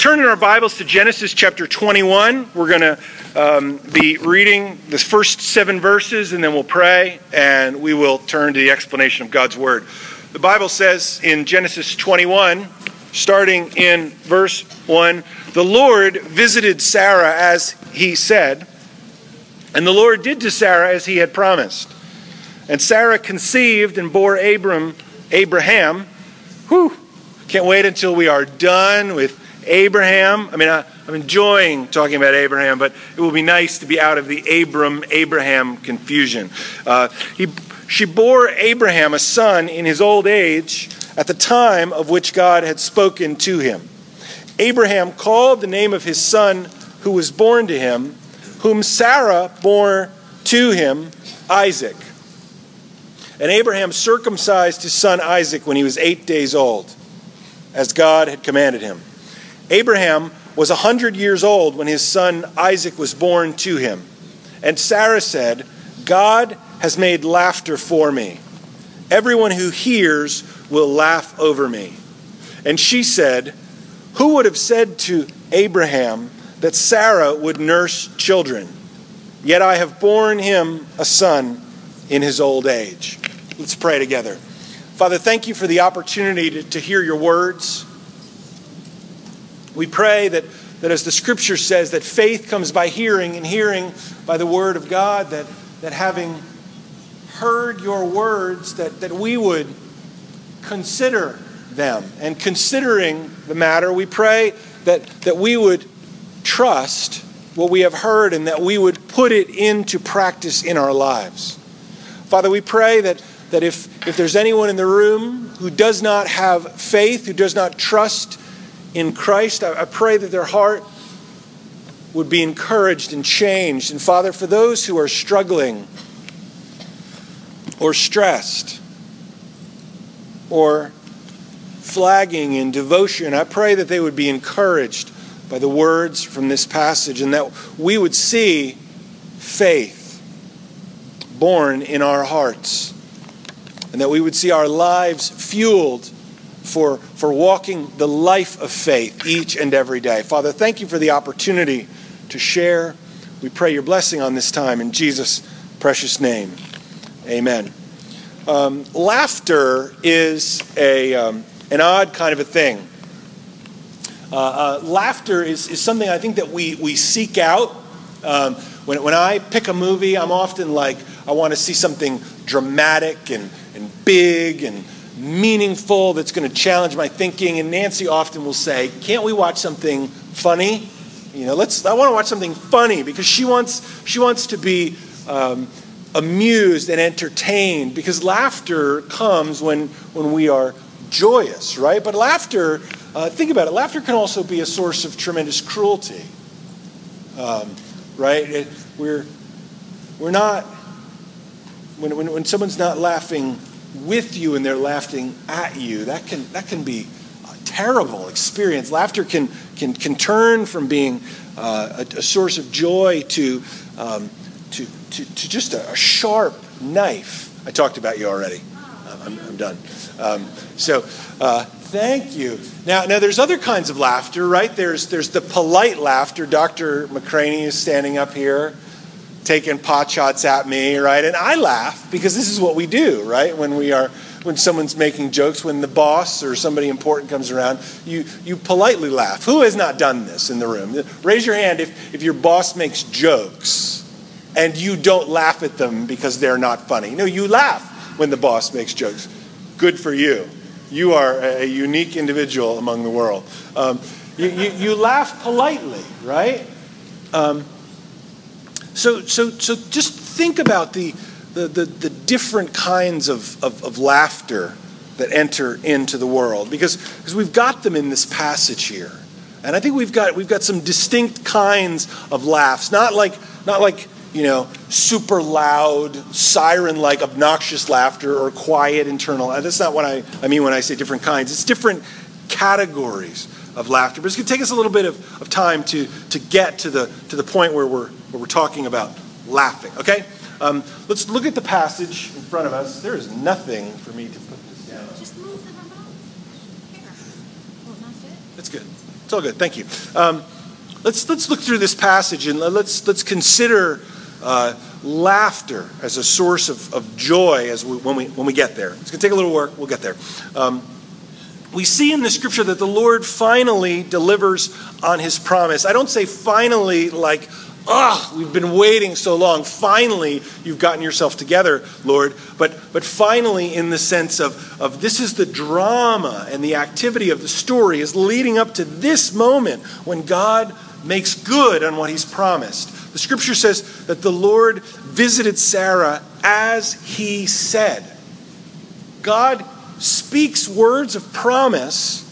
turn in our Bibles to Genesis chapter 21. We're going to um, be reading the first seven verses, and then we'll pray, and we will turn to the explanation of God's Word. The Bible says in Genesis 21, starting in verse 1, the Lord visited Sarah as he said, and the Lord did to Sarah as he had promised. And Sarah conceived and bore Abram, Abraham. Whew, can't wait until we are done with Abraham. I mean, I, am enjoying talking about Abraham, but it will be nice to be out of the Abram Abraham confusion. Uh, he, she bore Abraham a son in his old age at the time of which God had spoken to him. Abraham called the name of his son who was born to him, whom Sarah bore to him, Isaac. And Abraham circumcised his son Isaac when he was eight days old, as God had commanded him. Abraham was a hundred years old when his son Isaac was born to him. And Sarah said, God has made laughter for me. Everyone who hears will laugh over me. And she said, Who would have said to Abraham that Sarah would nurse children? Yet I have borne him a son in his old age. Let's pray together. Father, thank you for the opportunity to, to hear your words. We pray that, that as the scripture says, that faith comes by hearing, and hearing by the word of God, that, that having heard your words, that, that we would consider them. And considering the matter, we pray that, that we would trust what we have heard and that we would put it into practice in our lives. Father, we pray that, that if, if there's anyone in the room who does not have faith, who does not trust in Christ, I, pray that their heart would be encouraged and changed. And Father, for those who are struggling or stressed or flagging in devotion, I pray that they would be encouraged by the words from this passage and that we would see faith born in our hearts and that we would see our lives fueled for, for walking the life of faith each and every day. Father, thank you for the opportunity to share. We pray your blessing on this time in Jesus' precious name. Amen. Um, laughter is a, um, an odd kind of a thing. Uh, uh, laughter is, is something I think that we, we seek out. Um, when, when I pick a movie, I'm often like, I want to see something dramatic and, and big and meaningful that's going to challenge my thinking. And Nancy often will say, "Can't we watch something funny?" You know, let's. I want to watch something funny because she wants she wants to be um, amused and entertained because laughter comes when when we are joyous, right? But laughter, uh, think about it. Laughter can also be a source of tremendous cruelty, um, right? It, we're we're not when, when when someone's not laughing with you and they're laughing at you. That can, that can be a terrible experience. Laughter can, can, can turn from being uh, a, a, source of joy to, um, to, to, to, just a, a, sharp knife. I talked about you already. Uh, I'm, I'm, done. Um, so, uh, thank you. Now, now, there's other kinds of laughter, right? There's, there's the polite laughter. Dr. McCraney is standing up here taking pot shots at me, right? And I laugh because this is what we do, right? When we are when someone's making jokes, when the boss or somebody important comes around, you, you politely laugh. Who has not done this in the room? Raise your hand if, if your boss makes jokes and you don't laugh at them because they're not funny. No, you laugh when the boss makes jokes. Good for you. You are a unique individual among the world. Um, you, you, you, laugh politely, right? Um, so, so, so just think about the, the, the, the different kinds of, of, of, laughter that enter into the world because, because we've got them in this passage here. And I think we've got, we've got some distinct kinds of laughs, not like, not like you know, super loud, siren like, obnoxious laughter or quiet internal. That's not what I, I mean when I say different kinds. It's different categories of laughter. But it's going to take us a little bit of, of time to, to get to the, to the point where we're, where we're talking about laughing. Okay? Um, let's look at the passage in front of us. There is nothing for me to put this down. Just move the remote. Here. Not it? That's good. It's all good. Thank you. Um, let's, let's look through this passage and let's, let's consider uh, laughter as a source of, of joy as we, when, we, when we get there. It's going to take a little work. We'll get there. Um, we see in the scripture that the Lord finally delivers on his promise. I don't say finally like, ah, we've been waiting so long. Finally, you've gotten yourself together, Lord. But, but finally, in the sense of, of this is the drama and the activity of the story is leading up to this moment when God makes good on what he's promised. The scripture says that the Lord visited Sarah as he said. God speaks words of promise,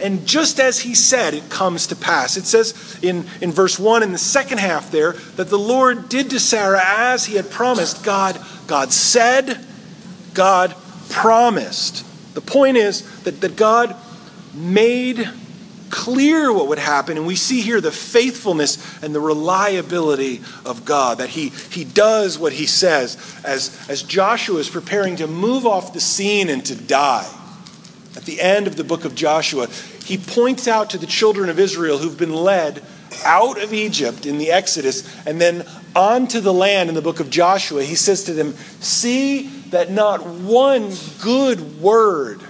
and just as he said, it comes to pass. It says in, in verse 1 in the second half there that the Lord did to Sarah as he had promised. God, God said, God promised. The point is that, that God made clear what would happen. And we see here the faithfulness and the reliability of God, that he, he does what he says as, as Joshua is preparing to move off the scene and to die. At the end of the book of Joshua, he points out to the children of Israel who've been led out of Egypt in the Exodus and then onto the land in the book of Joshua. He says to them, See that not one good word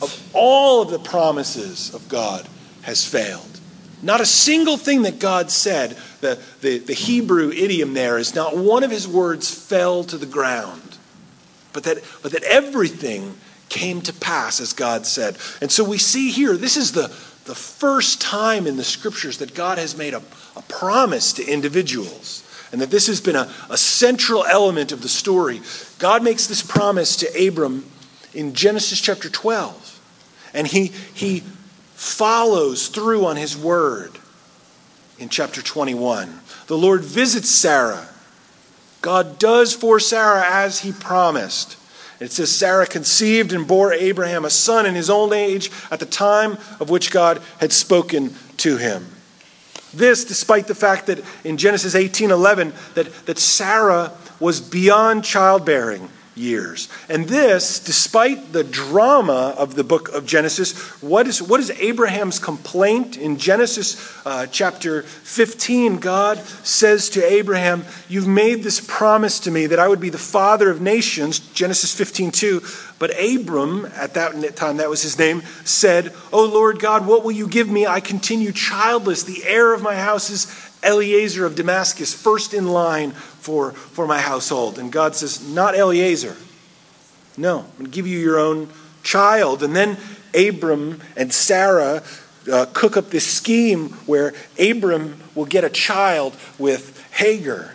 of all of the promises of God has failed. Not a single thing that God said, the, the, the, Hebrew idiom there is not one of his words fell to the ground, but that, but that everything came to pass as God said. And so we see here, this is the, the first time in the scriptures that God has made a, a promise to individuals, and that this has been a, a central element of the story. God makes this promise to Abram in Genesis chapter 12. And he, he follows through on his word in chapter 21. The Lord visits Sarah. God does for Sarah as he promised. It says Sarah conceived and bore Abraham a son in his old age at the time of which God had spoken to him. This despite the fact that in Genesis 18:11 that, that Sarah was beyond childbearing years. And this, despite the drama of the book of Genesis, what is, what is Abraham's complaint? In Genesis uh, chapter 15, God says to Abraham, You've made this promise to me that I would be the father of nations, Genesis 15 2. But Abram, at that time, that was his name, said, Oh Lord God, what will you give me? I continue childless. The heir of my house is Eliezer of Damascus, first in line for, for my household. And God says, Not Eliezer. No, I'm going to give you your own child. And then Abram and Sarah uh, cook up this scheme where Abram will get a child with Hagar.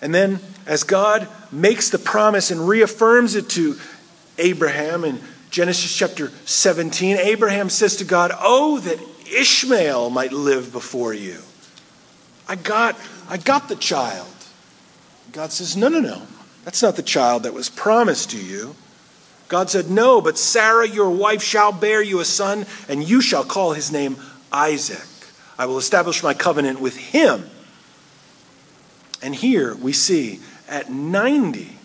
And then, as God makes the promise and reaffirms it to Abraham in Genesis chapter 17, Abraham says to God, Oh, that Ishmael might live before you. I got, I got the child. God says, No, no, no. That's not the child that was promised to you. God said, No, but Sarah, your wife, shall bear you a son, and you shall call his name Isaac. I will establish my covenant with him. And here we see at 90,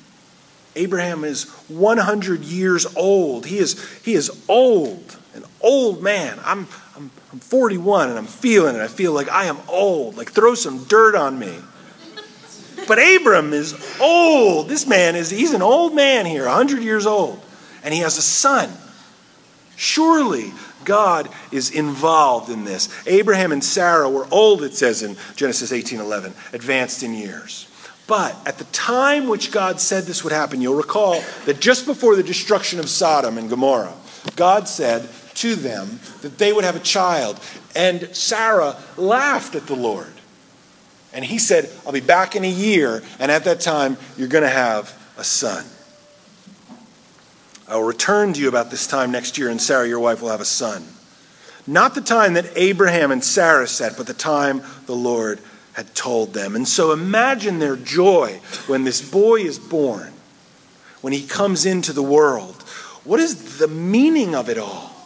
Abraham is 100 years old. He is, he is old, an old man. I'm, I'm, I'm 41 and I'm feeling it. I feel like I am old. Like throw some dirt on me. But Abram is old. This man is, he's an old man here, 100 years old. And he has a son. Surely God is involved in this. Abraham and Sarah were old, it says in Genesis 18:11, advanced in years. But at the time which God said this would happen, you'll recall that just before the destruction of Sodom and Gomorrah, God said to them that they would have a child. And Sarah laughed at the Lord. And he said, I'll be back in a year, and at that time, you're going to have a son. I will return to you about this time next year, and Sarah, your wife, will have a son. Not the time that Abraham and Sarah set, but the time the Lord had told them. And so imagine their joy when this boy is born, when he comes into the world. What is the meaning of it all?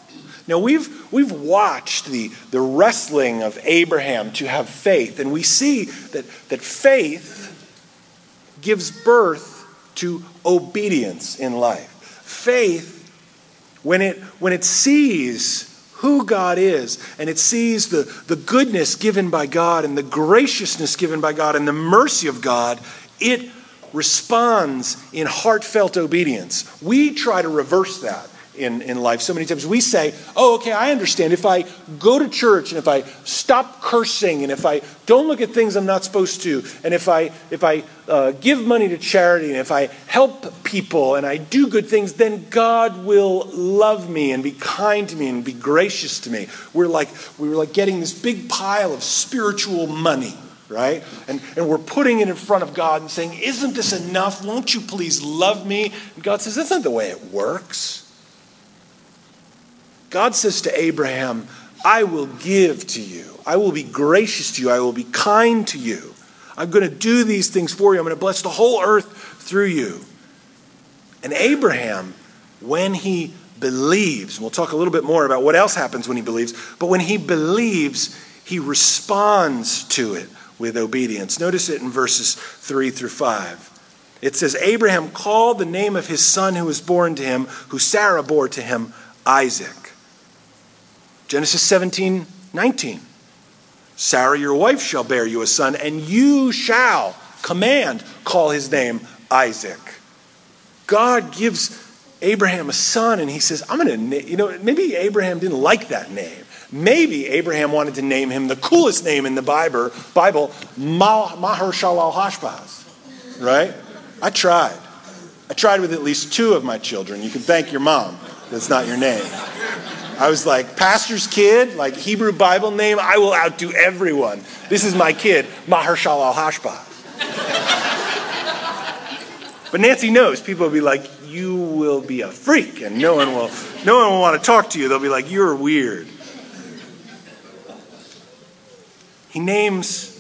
Now, we've, we've watched the, the wrestling of Abraham to have faith, and we see that, that faith gives birth to obedience in life. Faith, when it, when it sees who God is and it sees the, the goodness given by God and the graciousness given by God and the mercy of God, it responds in heartfelt obedience. We try to reverse that in, in life. So many times we say, oh, okay, I understand. If I go to church and if I stop cursing and if I don't look at things I'm not supposed to and if I, if I uh, give money to charity and if I help people and I do good things, then God will love me and be kind to me and be gracious to me. We're like, we were like getting this big pile of spiritual money right? And, and we're putting it in front of God and saying, Isn't this enough? Won't you please love me? And God says, That's not the way it works. God says to Abraham, I will give to you. I will be gracious to you. I will be kind to you. I'm going to do these things for you. I'm going to bless the whole earth through you. And Abraham, when he believes, we'll talk a little bit more about what else happens when he believes, but when he believes, he responds to it with obedience. Notice it in verses 3 through 5. It says, Abraham called the name of his son who was born to him, who Sarah bore to him, Isaac. Genesis 17, 19. Sarah, your wife, shall bear you a son, and you shall command, call his name Isaac. God gives Abraham a son, and he says, I'm going to, you know, maybe Abraham didn't like that name. Maybe Abraham wanted to name him the coolest name in the Bible, Bible Maher-shalal Hashbaz, right? I tried. I tried with at least two of my children. You can thank your mom. That's not your name. I was like, pastor's kid, like Hebrew Bible name, I will outdo everyone. This is my kid, Mahershal al Hashba. but Nancy knows people will be like, you will be a freak, and no one will, no one will want to talk to you. They'll be like, you're weird. He names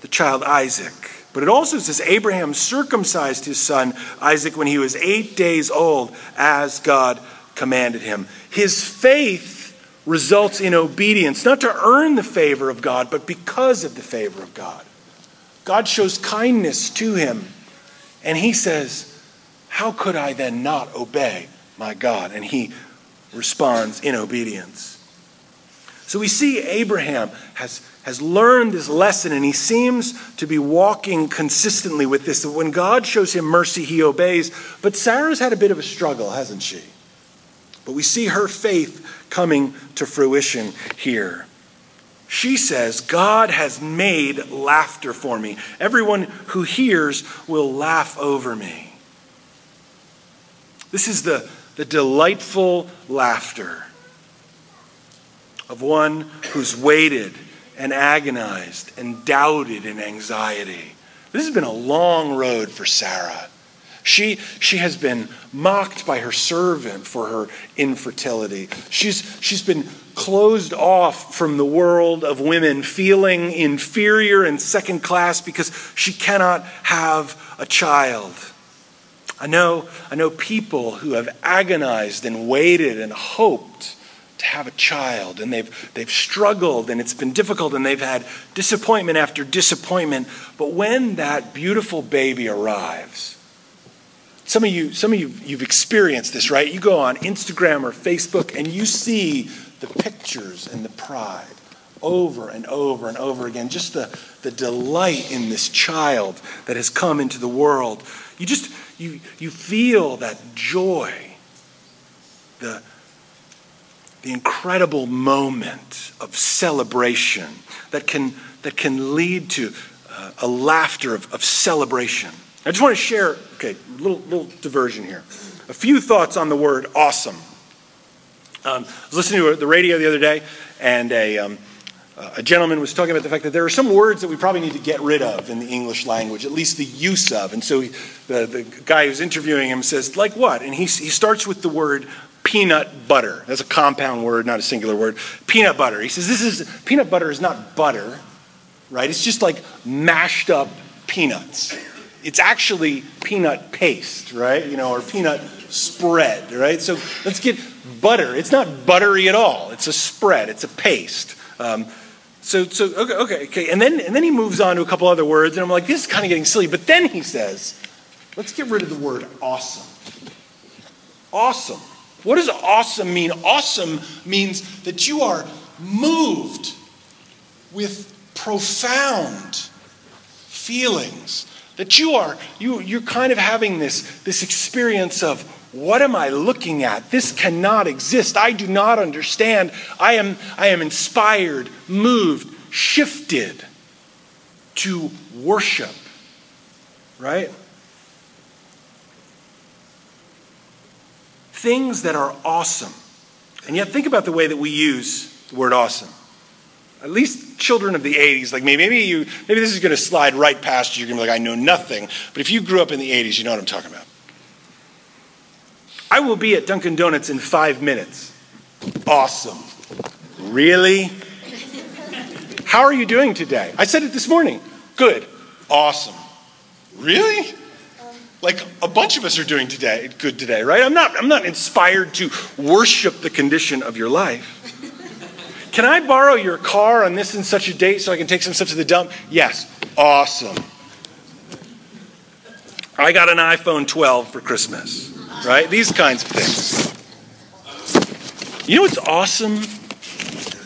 the child Isaac. But it also says Abraham circumcised his son Isaac when he was eight days old, as God commanded him. His faith results in obedience, not to earn the favor of God, but because of the favor of God. God shows kindness to him, and he says, How could I then not obey my God? And he responds in obedience. So we see Abraham has, has learned this lesson, and he seems to be walking consistently with this. That when God shows him mercy, he obeys. But Sarah's had a bit of a struggle, hasn't she? But we see her faith coming to fruition here. She says, God has made laughter for me. Everyone who hears will laugh over me. This is the, the delightful laughter of one who's waited and agonized and doubted in anxiety. This has been a long road for Sarah. She, she has been mocked by her servant for her infertility. She's, she's been closed off from the world of women, feeling inferior and second class because she cannot have a child. I know, I know people who have agonized and waited and hoped to have a child, and they've, they've struggled, and it's been difficult, and they've had disappointment after disappointment. But when that beautiful baby arrives, some of you, some of you, you've experienced this, right? You go on Instagram or Facebook and you see the pictures and the pride over and over and over again. Just the, the delight in this child that has come into the world. You just, you, you feel that joy, the, the incredible moment of celebration that can, that can lead to uh, a laughter of, of celebration. I just want to share, okay, a little, little diversion here. A few thoughts on the word awesome. Um, I was listening to the radio the other day, and a, um, a gentleman was talking about the fact that there are some words that we probably need to get rid of in the English language, at least the use of. And so he, the, the guy who's interviewing him says, like what? And he, he starts with the word peanut butter. That's a compound word, not a singular word. Peanut butter. He says, this is, peanut butter is not butter, right? It's just like mashed up peanuts it's actually peanut paste, right? You know, or peanut spread, right? So let's get butter. It's not buttery at all. It's a spread. It's a paste. Um, so, so okay, okay, okay. And then, and then he moves on to a couple other words, and I'm like, this is kind of getting silly. But then he says, let's get rid of the word awesome. Awesome. What does awesome mean? Awesome means that you are moved with profound feelings. That you are, you, you're kind of having this, this experience of what am I looking at? This cannot exist. I do not understand. I am, I am inspired, moved, shifted to worship. Right? Things that are awesome. And yet, think about the way that we use the word awesome. At least children of the 80s, like maybe, maybe you, maybe this is going to slide right past you. You're going to be like, I know nothing. But if you grew up in the 80s, you know what I'm talking about. I will be at Dunkin' Donuts in five minutes. Awesome. Really? How are you doing today? I said it this morning. Good. Awesome. Really? Like a bunch of us are doing today, good today, right? I'm not, I'm not inspired to worship the condition of your life. Can I borrow your car on this and such a date so I can take some stuff to the dump? Yes. Awesome. I got an iPhone 12 for Christmas right? These kinds of things. You know what's awesome?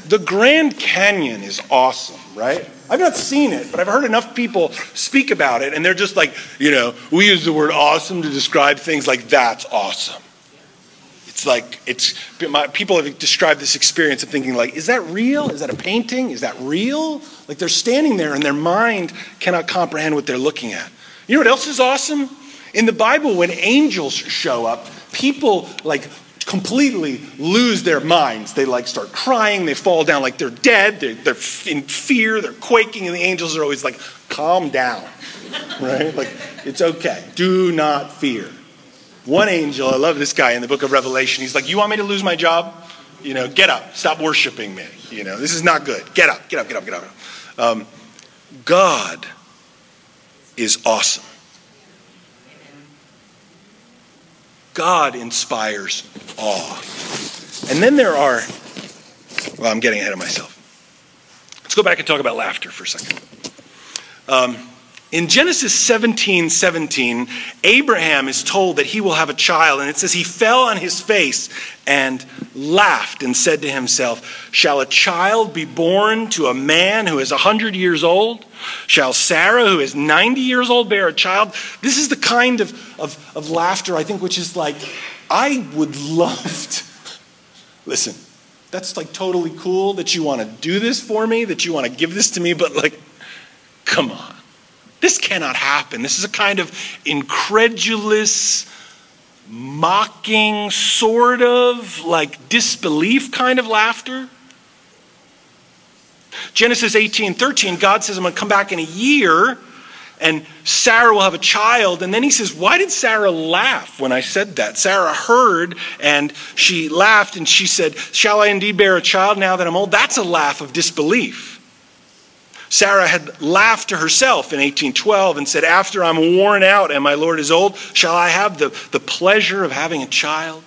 The Grand Canyon is awesome, right? I've not seen it, but I've heard enough people speak about it, and they're just like, you know, we use the word awesome to describe things like that's awesome. It's like, it's, my, people have described this experience of thinking, like, is that real? Is that a painting? Is that real? Like they're standing there and their mind cannot comprehend what they're looking at. You know what else is awesome? In the Bible, when angels show up, people like completely lose their minds. They like start crying, they fall down like they're dead, they're, they're in fear, they're quaking, and the angels are always like, calm down, right? Like, it's okay. Do not fear. One angel, I love this guy in the book of Revelation, he's like, You want me to lose my job? You know, get up, stop worshiping me. You know, this is not good. Get up, get up, get up, get up. Um, God is awesome. God inspires awe. And then there are, well, I'm getting ahead of myself. Let's go back and talk about laughter for a second. Um, in Genesis 17 17, Abraham is told that he will have a child, and it says he fell on his face and laughed and said to himself, Shall a child be born to a man who is 100 years old? Shall Sarah, who is 90 years old, bear a child? This is the kind of, of, of laughter, I think, which is like, I would love to. Listen, that's like totally cool that you want to do this for me, that you want to give this to me, but like, come on. This cannot happen. This is a kind of incredulous, mocking, sort of like disbelief kind of laughter. Genesis 18 13, God says, I'm going to come back in a year and Sarah will have a child. And then he says, Why did Sarah laugh when I said that? Sarah heard and she laughed and she said, Shall I indeed bear a child now that I'm old? That's a laugh of disbelief. Sarah had laughed to herself in 1812 and said, After I'm worn out and my Lord is old, shall I have the, the pleasure of having a child?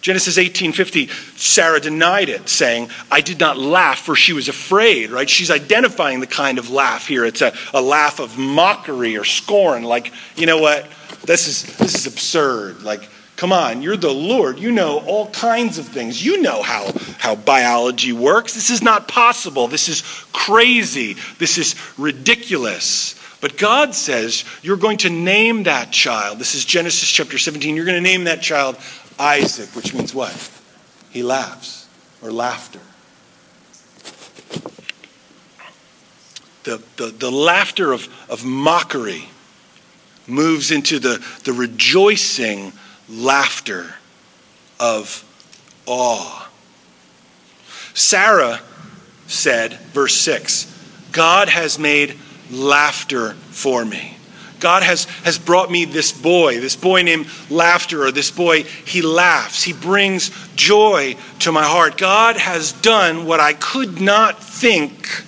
Genesis 18:50, Sarah denied it, saying, I did not laugh, for she was afraid, right? She's identifying the kind of laugh here. It's a, a laugh of mockery or scorn, like, you know what? This is this is absurd. Like, Come on, you're the Lord. You know all kinds of things. You know how, how biology works. This is not possible. This is crazy. This is ridiculous. But God says you're going to name that child. This is Genesis chapter 17. You're going to name that child Isaac, which means what? He laughs or laughter. The, the, the laughter of, of mockery moves into the, the rejoicing laughter of awe. Sarah said, verse 6, God has made laughter for me. God has, has brought me this boy, this boy named Laughter, or this boy, he laughs. He brings joy to my heart. God has done what I could not think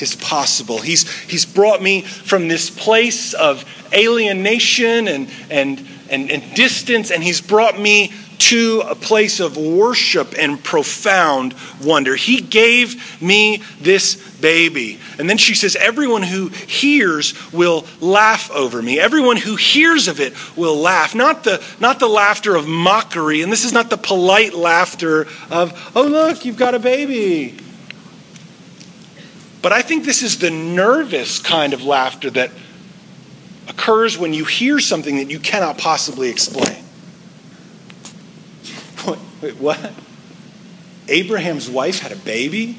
is possible. He's, he's brought me from this place of alienation and, and and, and distance, and He's brought me to a place of worship and profound wonder. He gave me this baby. And then she says, Everyone who hears will laugh over me. Everyone who hears of it will laugh. Not the, not the laughter of mockery, and this is not the polite laughter of, Oh, look, you've got a baby. But I think this is the nervous kind of laughter that occurs when you hear something that you cannot possibly explain. Wait, what? Abraham's wife had a baby?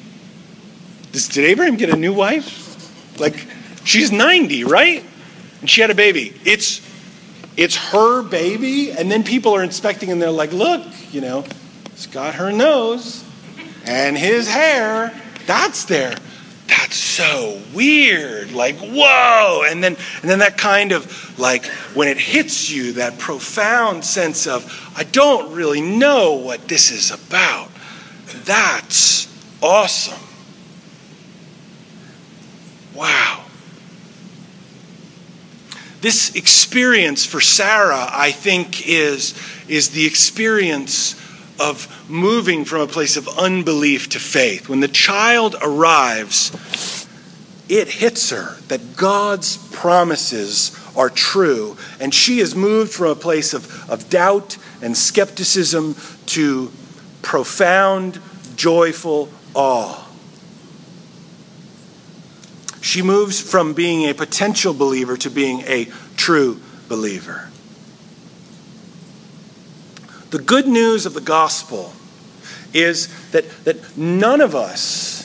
Did Abraham get a new wife? Like, she's 90, right? And she had a baby. It's it's her baby, and then people are inspecting and they're like, look, you know, it's got her nose and his hair. That's there. That's so weird. Like, whoa. And then and then that kind of like when it hits you, that profound sense of, I don't really know what this is about. That's awesome. Wow. This experience for Sarah, I think, is, is the experience of moving from a place of unbelief to faith. When the child arrives, it hits her that God's promises are true, and she is moved from a place of, of doubt and skepticism to profound, joyful awe. She moves from being a potential believer to being a true believer. The good news of the gospel is that, that none of us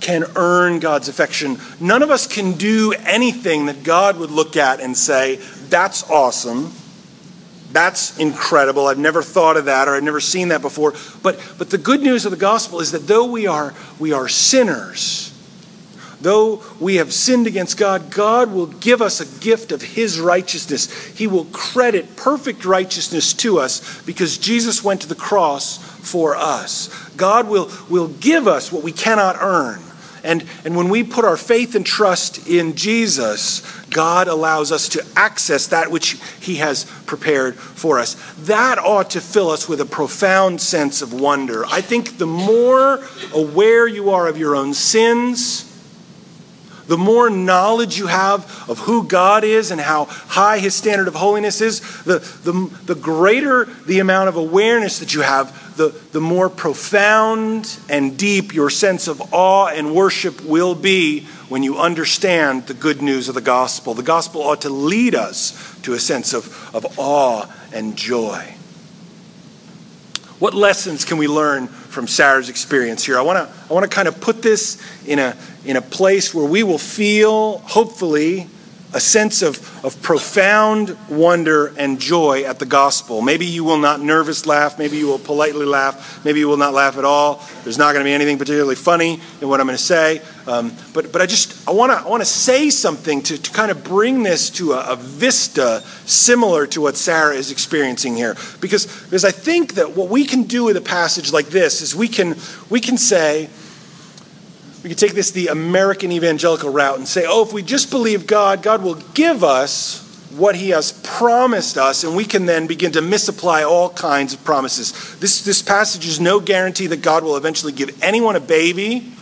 can earn God's affection. None of us can do anything that God would look at and say, that's awesome. That's incredible. I've never thought of that or I've never seen that before. But, but the good news of the gospel is that though we are, we are sinners, Though we have sinned against God, God will give us a gift of His righteousness. He will credit perfect righteousness to us because Jesus went to the cross for us. God will, will give us what we cannot earn. And, and when we put our faith and trust in Jesus, God allows us to access that which He has prepared for us. That ought to fill us with a profound sense of wonder. I think the more aware you are of your own sins, the more knowledge you have of who God is and how high his standard of holiness is, the, the, the greater the amount of awareness that you have, the, the more profound and deep your sense of awe and worship will be when you understand the good news of the gospel. The gospel ought to lead us to a sense of, of awe and joy. What lessons can we learn from Sarah's experience here? I want to I want to kind of put this in a in a place where we will feel hopefully a sense of, of profound wonder and joy at the gospel. Maybe you will not nervous laugh. Maybe you will politely laugh. Maybe you will not laugh at all. There's not going to be anything particularly funny in what I'm going to say. Um, but, but I just I want to I want to say something to, to kind of bring this to a, a vista similar to what Sarah is experiencing here. Because, because I think that what we can do with a passage like this is we can we can say, we could take this the American evangelical route and say, oh, if we just believe God, God will give us what he has promised us, and we can then begin to misapply all kinds of promises. This, this passage is no guarantee that God will eventually give anyone a baby.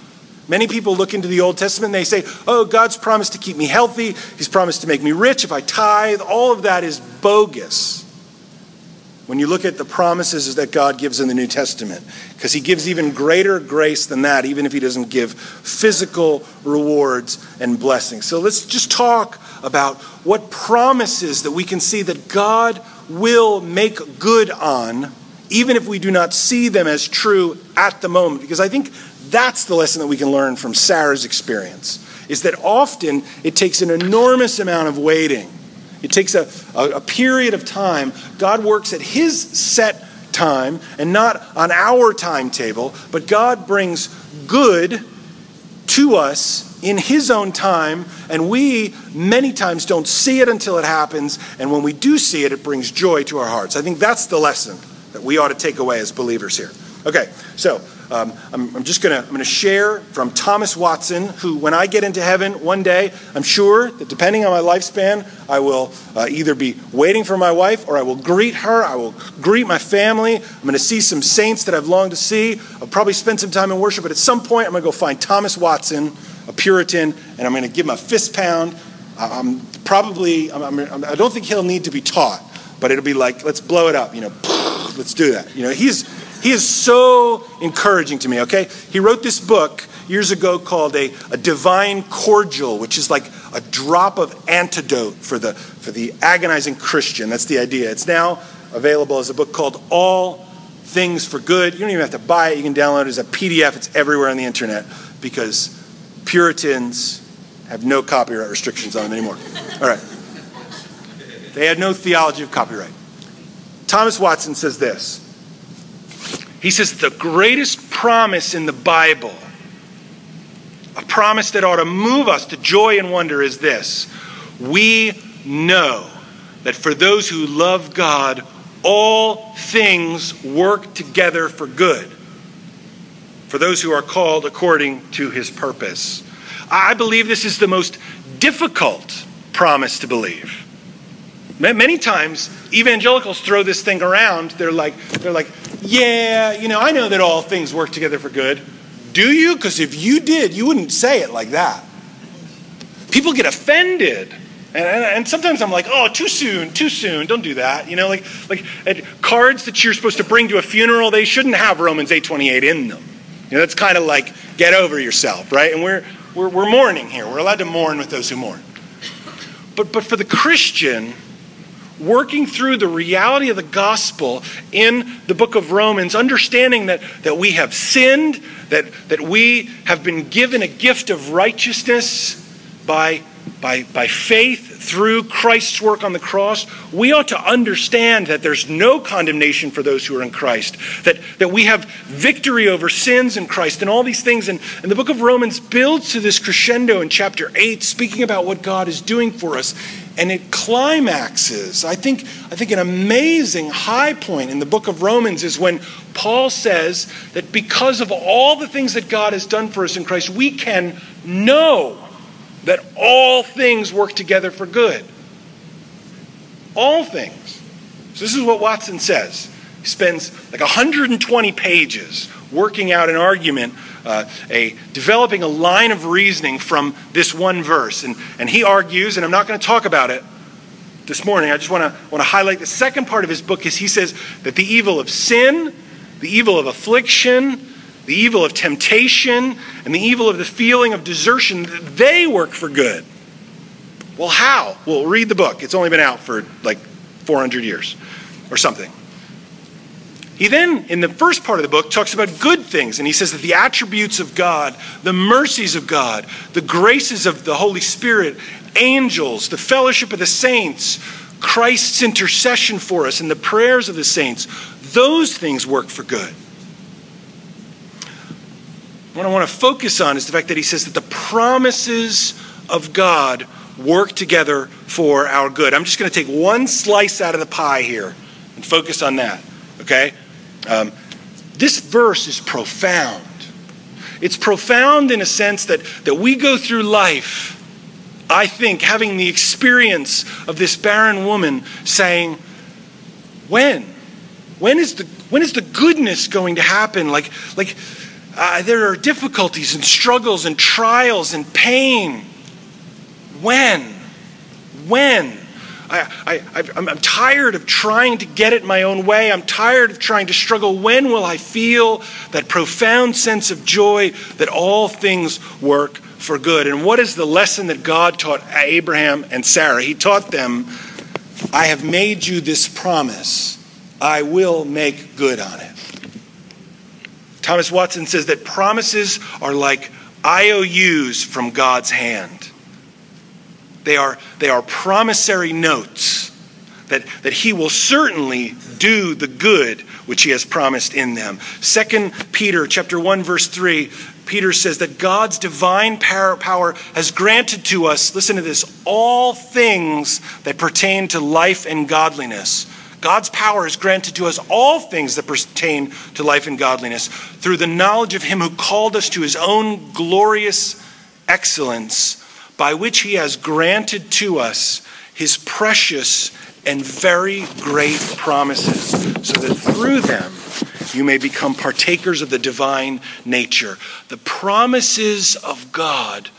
Many people look into the Old Testament and they say, oh, God's promised to keep me healthy. He's promised to make me rich if I tithe. All of that is bogus when you look at the promises that God gives in the New Testament, because He gives even greater grace than that, even if He doesn't give physical rewards and blessings. So let's just talk about what promises that we can see that God will make good on, even if we do not see them as true at the moment. Because I think that's the lesson that we can learn from Sarah's experience, is that often it takes an enormous amount of waiting it takes a, a, a period of time. God works at His set time and not on our timetable, but God brings good to us in His own time, and we many times don't see it until it happens, and when we do see it, it brings joy to our hearts. I think that's the lesson that we ought to take away as believers here. Okay, so um, I'm, I'm, just gonna I'm gonna share from Thomas Watson, who, when I get into heaven one day, I'm sure that depending on my lifespan, I will uh, either be waiting for my wife or I will greet her. I will greet my family. I'm gonna see some saints that I've longed to see. I'll probably spend some time in worship, but at some point, I'm gonna go find Thomas Watson, a Puritan, and I'm gonna give him a fist pound. I'm probably I'm, I'm, I don't think he'll need to be taught, but it'll be like let's blow it up. You know, let's do that. You know, he's he is so encouraging to me, okay? He wrote this book years ago called a, a divine cordial, which is like a drop of antidote for the, for the agonizing Christian. That's the idea. It's now available as a book called All Things for Good. You don't even have to buy it, you can download it as a PDF. It's everywhere on the internet because Puritans have no copyright restrictions on them anymore. All right. They had no theology of copyright. Thomas Watson says this he says the greatest promise in the Bible, a promise that ought to move us to joy and wonder, is this We know that for those who love God, all things work together for good, for those who are called according to his purpose. I believe this is the most difficult promise to believe. Many times, evangelicals throw this thing around. They're like, they're like, yeah, you know, I know that all things work together for good. Do you? Because if you did, you wouldn't say it like that. People get offended. And, and, sometimes I'm like, oh, too soon, too soon. Don't do that. You know, like like cards that you're supposed to bring to a funeral, they shouldn't have Romans 8:28 in them. You know, that's kind of like get over yourself, right? And we're, we're we're mourning here. We're allowed to mourn with those who mourn. But but for the Christian, working through the reality of the gospel in the book of Romans, understanding that, that we have sinned, that, that we have been given a gift of righteousness by, by, by faith through Christ's work on the cross, we ought to understand that there's no condemnation for those who are in Christ, that, that we have victory over sins in Christ, and all these things. And, and the book of Romans builds to this crescendo in chapter 8, speaking about what God is doing for us. And it climaxes. I think, I think an amazing high point in the book of Romans is when Paul says that because of all the things that God has done for us in Christ, we can know that all things work together for good. All things. So, this is what Watson says. He spends like 120 pages working out an argument, uh, a developing a line of reasoning from this one verse. And, and he argues, and I'm not going to talk about it this morning. I just want to want to highlight the second part of his book is he says that the evil of sin, the evil of affliction, the evil of temptation, and the evil of the feeling of desertion, they work for good. Well, how? Well, read the book. It's only been out for like 400 years or something. He then, in the first part of the book, talks about good things, and he says that the attributes of God, the mercies of God, the graces of the Holy Spirit, angels, the fellowship of the saints, Christ's intercession for us, and the prayers of the saints, those things work for good. What I want to focus on is the fact that he says that the promises of God work together for our good. I'm just going to take one slice out of the pie here and focus on that, okay? Um, this verse is profound. It's profound in a sense that, that we go through life, I think, having the experience of this barren woman saying, When? When is the, when is the goodness going to happen? Like, like, uh, there are difficulties and struggles and trials and pain. When? When? I, I'm tired of trying to get it my own way. I'm tired of trying to struggle. When will I feel that profound sense of joy that all things work for good? And what is the lesson that God taught Abraham and Sarah? He taught them, I have made you this promise. I will make good on it. Thomas Watson says that promises are like IOUs from God's hand. They are, they are promissory notes that, that he will certainly do the good which he has promised in them. Second Peter chapter 1 verse 3 Peter says that God's divine power has granted to us listen to this all things that pertain to life and godliness God's power is granted to us all things that pertain to life and godliness through the knowledge of him who called us to his own glorious excellence, by which he has granted to us his precious and very great promises, so that through them you may become partakers of the divine nature. The promises of God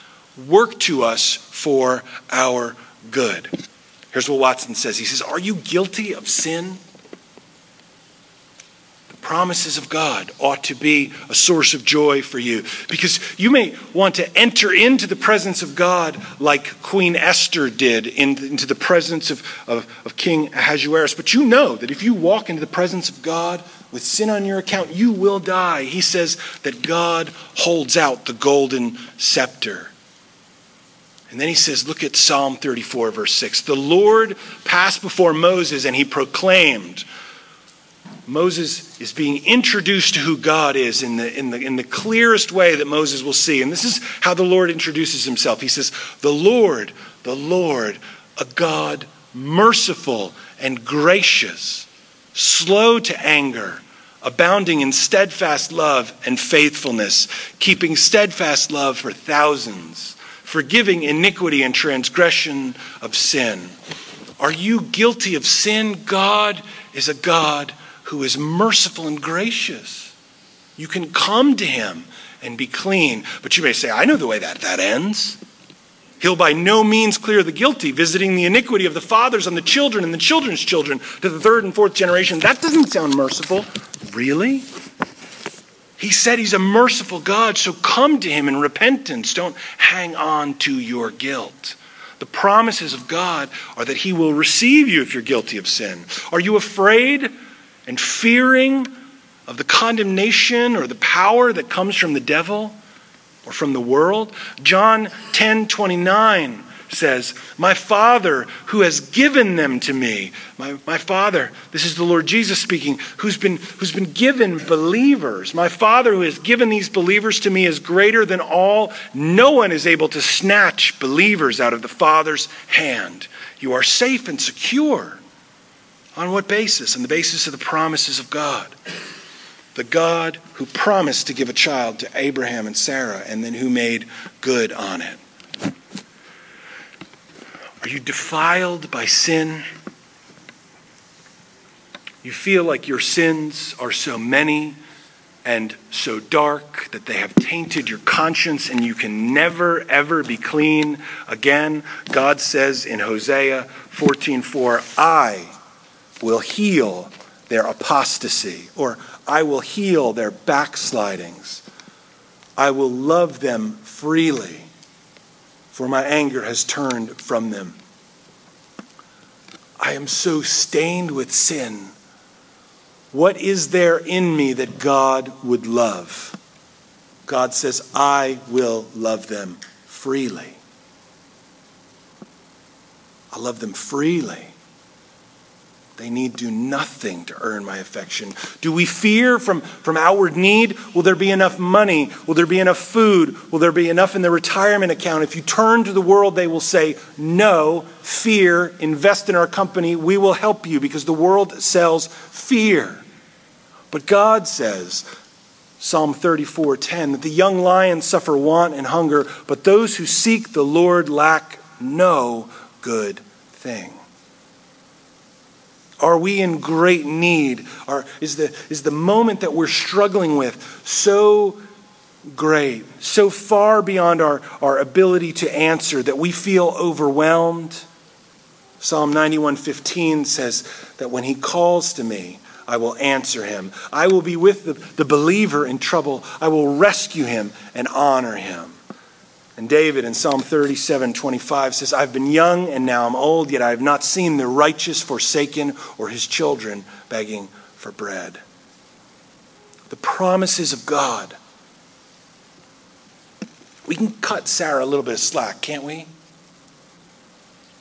work to us for our good. Here's what Watson says He says, Are you guilty of sin? The promises of God ought to be a source of joy for you because you may want to enter into the presence of God like Queen Esther did into the presence of, of, of King Ahasuerus. But you know that if you walk into the presence of God with sin on your account, you will die. He says that God holds out the golden scepter. And then he says, look at Psalm 34, verse 6. The Lord passed before Moses and he proclaimed. Moses is being introduced to who God is in the, in, the, in the clearest way that Moses will see. And this is how the Lord introduces himself. He says, The Lord, the Lord, a God merciful and gracious, slow to anger, abounding in steadfast love and faithfulness, keeping steadfast love for thousands forgiving iniquity and transgression of sin. Are you guilty of sin? God is a God who is merciful and gracious. You can come to him and be clean. But you may say, I know the way that that ends. He'll by no means clear the guilty, visiting the iniquity of the fathers on the children and the children's children to the third and fourth generation. That doesn't sound merciful. Really? He said he's a merciful God, so come to him in repentance. Don't hang on to your guilt. The promises of God are that he will receive you if you're guilty of sin. Are you afraid and fearing of the condemnation or the power that comes from the devil or from the world? John 10 29 says, My Father who has given them to me. My, my Father, this is the Lord Jesus speaking, who's been, who's been given believers. My Father who has given these believers to me is greater than all. No one is able to snatch believers out of the Father's hand. You are safe and secure. On what basis? On the basis of the promises of God. The God who promised to give a child to Abraham and Sarah and then who made good on it. Are you defiled by sin? You feel like your sins are so many and so dark that they have tainted your conscience and you can never ever be clean again. God says in Hosea 14:4, "I will heal their apostasy," or "I will heal their backslidings. I will love them freely." For my anger has turned from them. I am so stained with sin. What is there in me that God would love? God says, I will love them freely. I love them freely. They need do nothing to earn my affection. Do we fear from, from outward need? Will there be enough money? Will there be enough food? Will there be enough in the retirement account? If you turn to the world, they will say, No, fear, invest in our company, we will help you because the world sells fear. But God says, Psalm 34:10 that the young lions suffer want and hunger, but those who seek the Lord lack no good thing. Are we in great need? Are, is, the, is the moment that we're struggling with so great, so far beyond our, our ability to answer that we feel overwhelmed? Psalm 91:15 says that when he calls to me, I will answer him. I will be with the, the believer in trouble. I will rescue him and honor him. And David in Psalm 37 25 says, I've been young and now I'm old, yet I have not seen the righteous forsaken or his children begging for bread. The promises of God. We can cut Sarah a little bit of slack, can't we?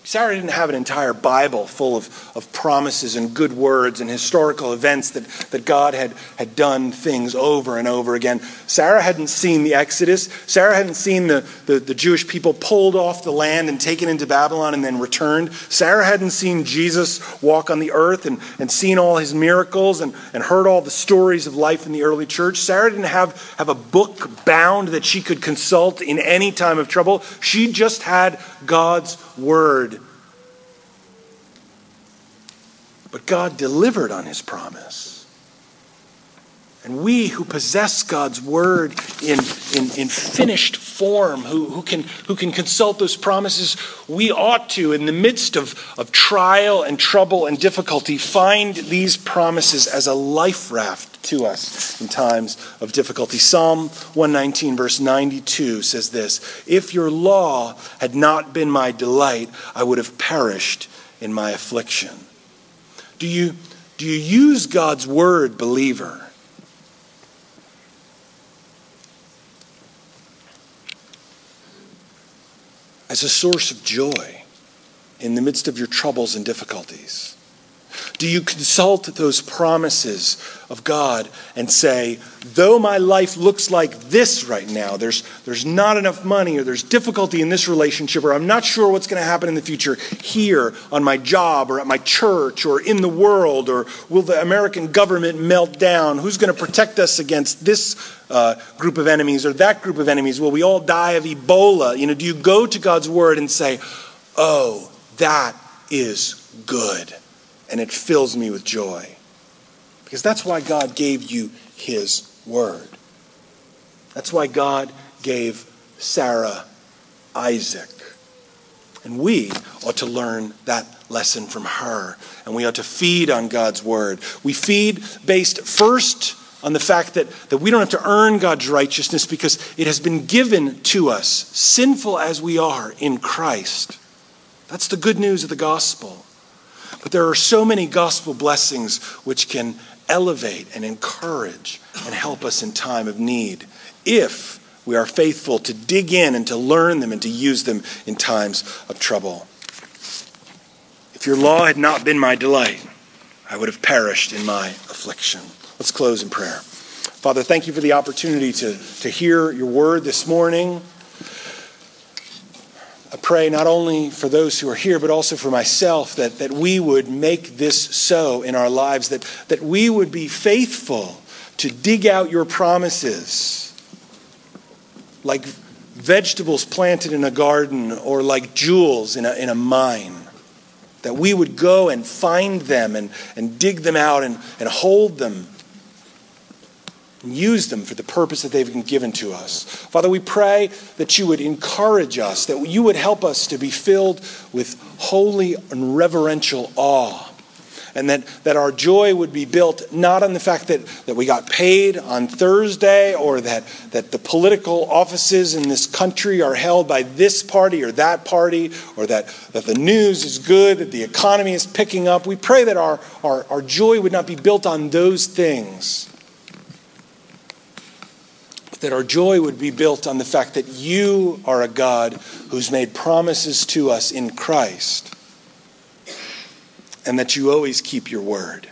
Sarah didn't have an entire Bible full of, of promises and good words and historical events that, that God had, had done things over and over again. Sarah hadn't seen the Exodus. Sarah hadn't seen the, the, the Jewish people pulled off the land and taken into Babylon and then returned. Sarah hadn't seen Jesus walk on the earth and, and seen all his miracles and, and heard all the stories of life in the early church. Sarah didn't have, have a book bound that she could consult in any time of trouble. She just had God's word. But God delivered on his promise. And we who possess God's word in, in, in, finished form, who, who, can, who can consult those promises, we ought to, in the midst of, of trial and trouble and difficulty, find these promises as a life raft to us in times of difficulty. Psalm 119, verse 92 says this If your law had not been my delight, I would have perished in my affliction. Do you, do you use God's word, believer? As a source of joy in the midst of your troubles and difficulties? Do you consult those promises of God and say, though my life looks like this right now, there's, there's not enough money, or there's difficulty in this relationship, or I'm not sure what's going to happen in the future here on my job, or at my church, or in the world, or will the American government melt down? Who's going to protect us against this uh, group of enemies or that group of enemies? Will we all die of Ebola? You know, do you go to God's word and say, oh, that is good? And it fills me with joy. Because that's why God gave you His word. That's why God gave Sarah Isaac. And we ought to learn that lesson from her. And we ought to feed on God's word. We feed based first on the fact that, that we don't have to earn God's righteousness because it has been given to us, sinful as we are, in Christ. That's the good news of the gospel. But there are so many gospel blessings which can elevate and encourage and help us in time of need if we are faithful to dig in and to learn them and to use them in times of trouble. If your law had not been my delight, I would have perished in my affliction. Let's close in prayer. Father, thank you for the opportunity to, to hear your word this morning. I pray not only for those who are here, but also for myself that, that we would make this so in our lives, that, that we would be faithful to dig out your promises like vegetables planted in a garden or like jewels in a, in a mine. That we would go and find them and, and dig them out and, and hold them and use them for the purpose that they've been given to us. Father, we pray that you would encourage us, that you would help us to be filled with holy and reverential awe. And that, that our joy would be built not on the fact that, that we got paid on Thursday or that, that the political offices in this country are held by this party or that party or that, that the news is good, that the economy is picking up. We pray that our, our, our joy would not be built on those things that our joy would be built on the fact that you are a God who's made promises to us in Christ and that you always keep your word.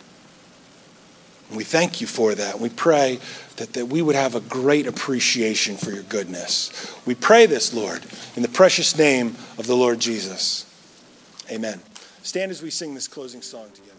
And we thank you for that. We pray that, that we would have a great appreciation for your goodness. We pray this, Lord, in the precious name of the Lord Jesus. Amen. Stand as we sing this closing song together.